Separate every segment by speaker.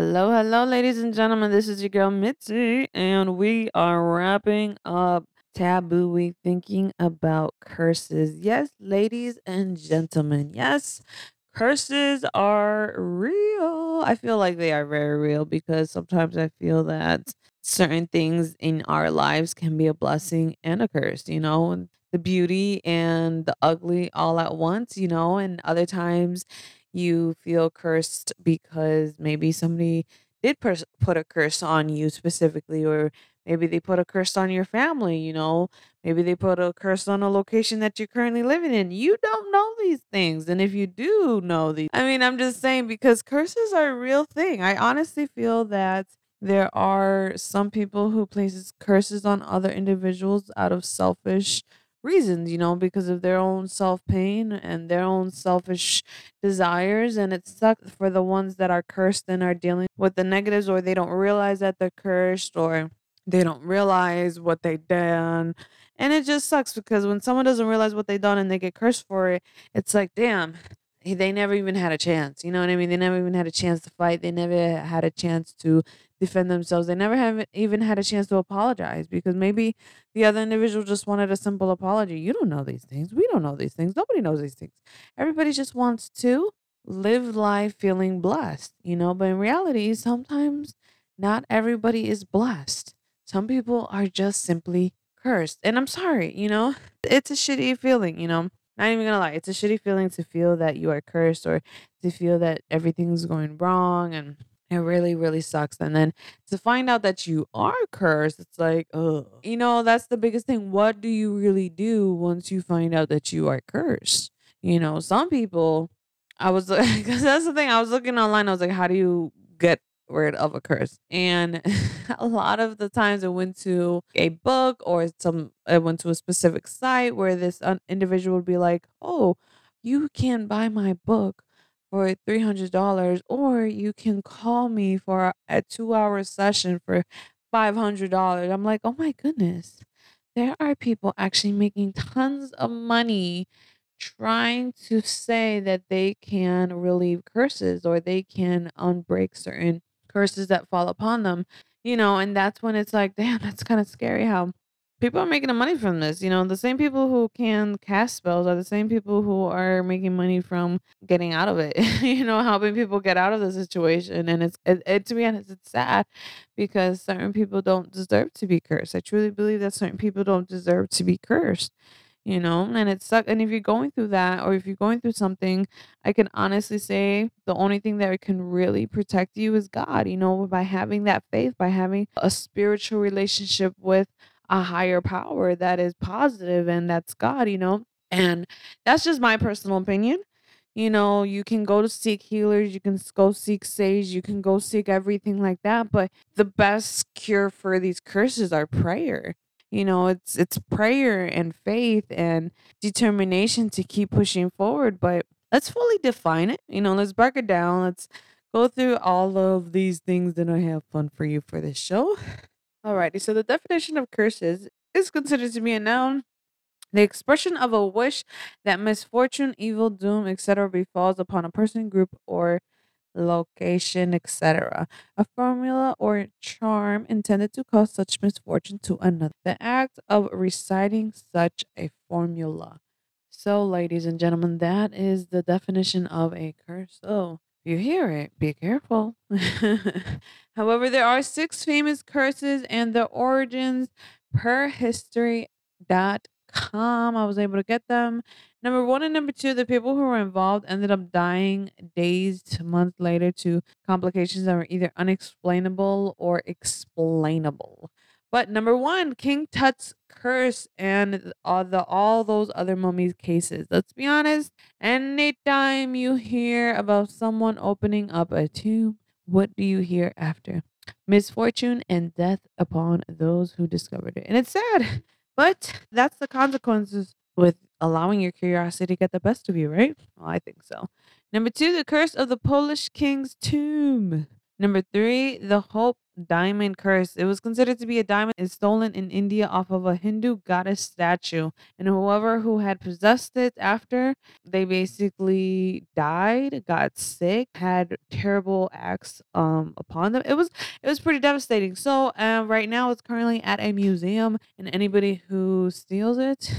Speaker 1: Hello, hello, ladies and gentlemen. This is your girl Mitzi, and we are wrapping up Taboo Week thinking about curses. Yes, ladies and gentlemen. Yes, curses are real. I feel like they are very real because sometimes I feel that certain things in our lives can be a blessing and a curse, you know, the beauty and the ugly all at once, you know, and other times you feel cursed because maybe somebody did pers- put a curse on you specifically, or maybe they put a curse on your family, you know, maybe they put a curse on a location that you're currently living in. You don't know these things. And if you do know these, I mean, I'm just saying because curses are a real thing. I honestly feel that there are some people who places curses on other individuals out of selfish reasons, you know, because of their own self pain and their own selfish desires. And it sucks for the ones that are cursed and are dealing with the negatives, or they don't realize that they're cursed, or they don't realize what they done. And it just sucks because when someone doesn't realize what they done and they get cursed for it, it's like, damn, they never even had a chance. You know what I mean? They never even had a chance to fight. They never had a chance to defend themselves. They never have even had a chance to apologize because maybe the other individual just wanted a simple apology. You don't know these things. We don't know these things. Nobody knows these things. Everybody just wants to live life feeling blessed, you know, but in reality, sometimes not everybody is blessed. Some people are just simply cursed. And I'm sorry, you know, it's a shitty feeling, you know. Not even gonna lie, it's a shitty feeling to feel that you are cursed or to feel that everything's going wrong and it really, really sucks. And then to find out that you are cursed, it's like, oh, you know, that's the biggest thing. What do you really do once you find out that you are cursed? You know, some people, I was, because that's the thing, I was looking online, I was like, how do you get rid of a curse? And a lot of the times it went to a book or some, it went to a specific site where this individual would be like, oh, you can buy my book for $300 or you can call me for a 2-hour session for $500. I'm like, "Oh my goodness. There are people actually making tons of money trying to say that they can relieve curses or they can unbreak certain curses that fall upon them." You know, and that's when it's like, damn, that's kind of scary how people are making money from this. You know, the same people who can cast spells are the same people who are making money from getting out of it. you know, helping people get out of the situation. And it's it, it, to be honest, it's sad because certain people don't deserve to be cursed. I truly believe that certain people don't deserve to be cursed. You know, and it sucks. And if you're going through that, or if you're going through something, I can honestly say the only thing that can really protect you is God. You know, by having that faith, by having a spiritual relationship with a higher power that is positive and that's God, you know? And that's just my personal opinion. You know, you can go to seek healers, you can go seek sage, you can go seek everything like that, but the best cure for these curses are prayer. You know, it's it's prayer and faith and determination to keep pushing forward, but let's fully define it. You know, let's break it down. Let's go through all of these things that I have fun for you for this show. Alrighty, so the definition of curses is considered to be a noun, the expression of a wish that misfortune, evil, doom, etc. befalls upon a person, group, or location, etc. A formula or charm intended to cause such misfortune to another. The act of reciting such a formula. So, ladies and gentlemen, that is the definition of a curse. So, if you hear it, be careful. However, there are six famous curses and the origins per history.com. I was able to get them. Number one and number two, the people who were involved ended up dying days to months later to complications that were either unexplainable or explainable. But number one, King Tut's curse and all uh, the all those other mummies cases. Let's be honest. Anytime you hear about someone opening up a tomb, what do you hear after? Misfortune and death upon those who discovered it. And it's sad, but that's the consequences with allowing your curiosity to get the best of you, right? Well, I think so. Number two, the curse of the Polish king's tomb. Number three, the hope diamond curse. It was considered to be a diamond is stolen in India off of a Hindu goddess statue. And whoever who had possessed it after they basically died, got sick, had terrible acts um upon them. It was it was pretty devastating. So um right now it's currently at a museum and anybody who steals it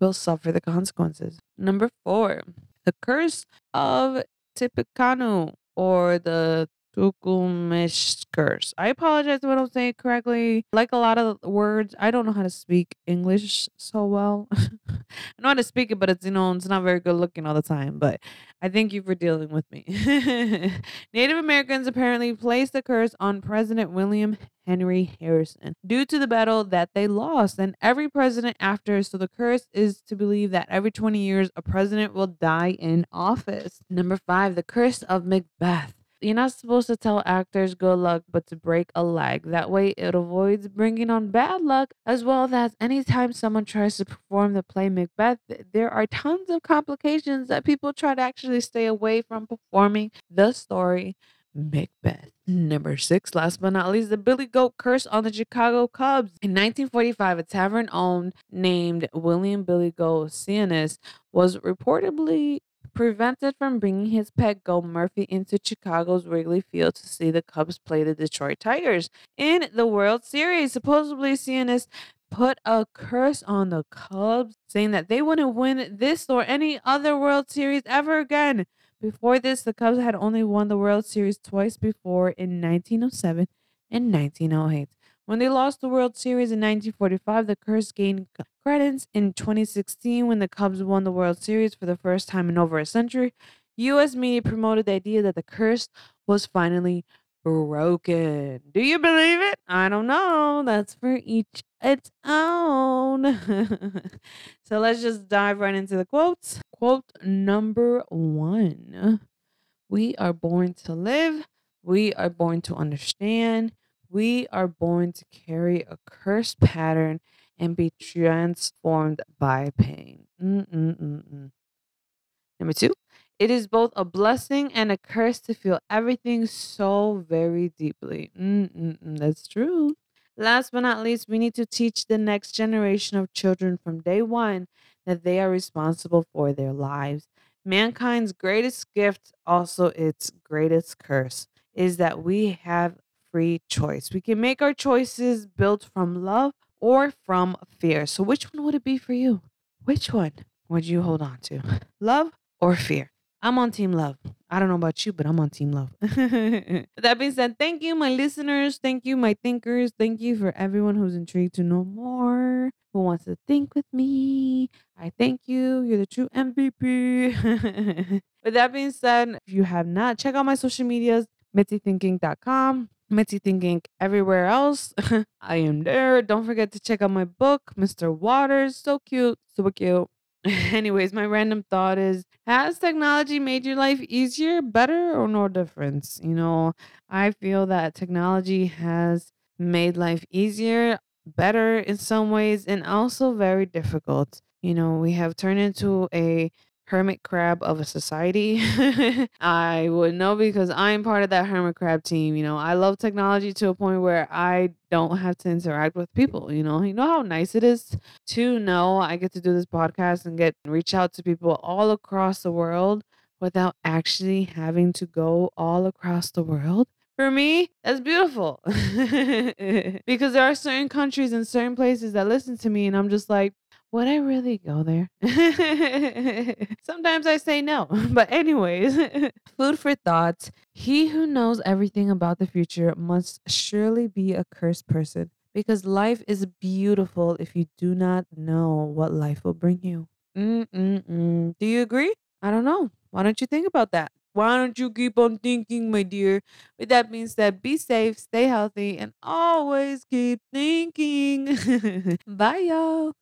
Speaker 1: will suffer the consequences. Number four, the curse of Tippecanoe or the Tukulmish curse. I apologize if I don't say it correctly. Like a lot of words, I don't know how to speak English so well. I know how to speak it, but it's you know it's not very good looking all the time. But I thank you for dealing with me. Native Americans apparently placed a curse on President William Henry Harrison due to the battle that they lost, and every president after. So the curse is to believe that every 20 years a president will die in office. Number five, the curse of Macbeth. You're not supposed to tell actors good luck, but to break a leg. That way, it avoids bringing on bad luck, as well as anytime someone tries to perform the play Macbeth, there are tons of complications that people try to actually stay away from performing the story Macbeth. Number six, last but not least, the Billy Goat curse on the Chicago Cubs. In 1945, a tavern owned named William Billy Goat Sionis was reportedly prevented from bringing his pet goat Murphy into Chicago's Wrigley Field to see the Cubs play the Detroit Tigers in the World Series. Supposedly, Sionis put a curse on the Cubs, saying that they wouldn't win this or any other World Series ever again. Before this, the Cubs had only won the World Series twice before in 1907 and 1908. When they lost the World Series in 1945, the curse gained credence in 2016 when the Cubs won the World Series for the first time in over a century. U.S. media promoted the idea that the curse was finally broken. Do you believe it? I don't know. That's for each its own. so let's just dive right into the quotes. Quote number one We are born to live, we are born to understand, we are born to carry a cursed pattern and be transformed by pain. Mm-mm-mm-mm. Number two, it is both a blessing and a curse to feel everything so very deeply. Mm-mm-mm. That's true. Last but not least, we need to teach the next generation of children from day one that they are responsible for their lives. Mankind's greatest gift, also its greatest curse, is that we have free choice. We can make our choices built from love or from fear. So, which one would it be for you? Which one would you hold on to? Love or fear? I'm on team love. I don't know about you, but I'm on team love. that being said, thank you, my listeners. Thank you, my thinkers. Thank you for everyone who's intrigued to know more, who wants to think with me. I thank you. You're the true MVP. With that being said, if you have not, check out my social medias, mitzithinking.com, Mitzi Thinking everywhere else. I am there. Don't forget to check out my book, Mr. Waters. So cute, super cute. Anyways, my random thought is Has technology made your life easier, better, or no difference? You know, I feel that technology has made life easier, better in some ways, and also very difficult. You know, we have turned into a hermit crab of a society. I would know because I'm part of that hermit crab team. You know, I love technology to a point where I don't have to interact with people. You know, you know how nice it is to know I get to do this podcast and get reach out to people all across the world without actually having to go all across the world. For me, that's beautiful because there are certain countries and certain places that listen to me, and I'm just like, would I really go there? Sometimes I say no. But, anyways, food for thought. He who knows everything about the future must surely be a cursed person because life is beautiful if you do not know what life will bring you. Mm-mm-mm. Do you agree? I don't know. Why don't you think about that? Why don't you keep on thinking, my dear? With that being said, be safe, stay healthy, and always keep thinking. Bye, y'all.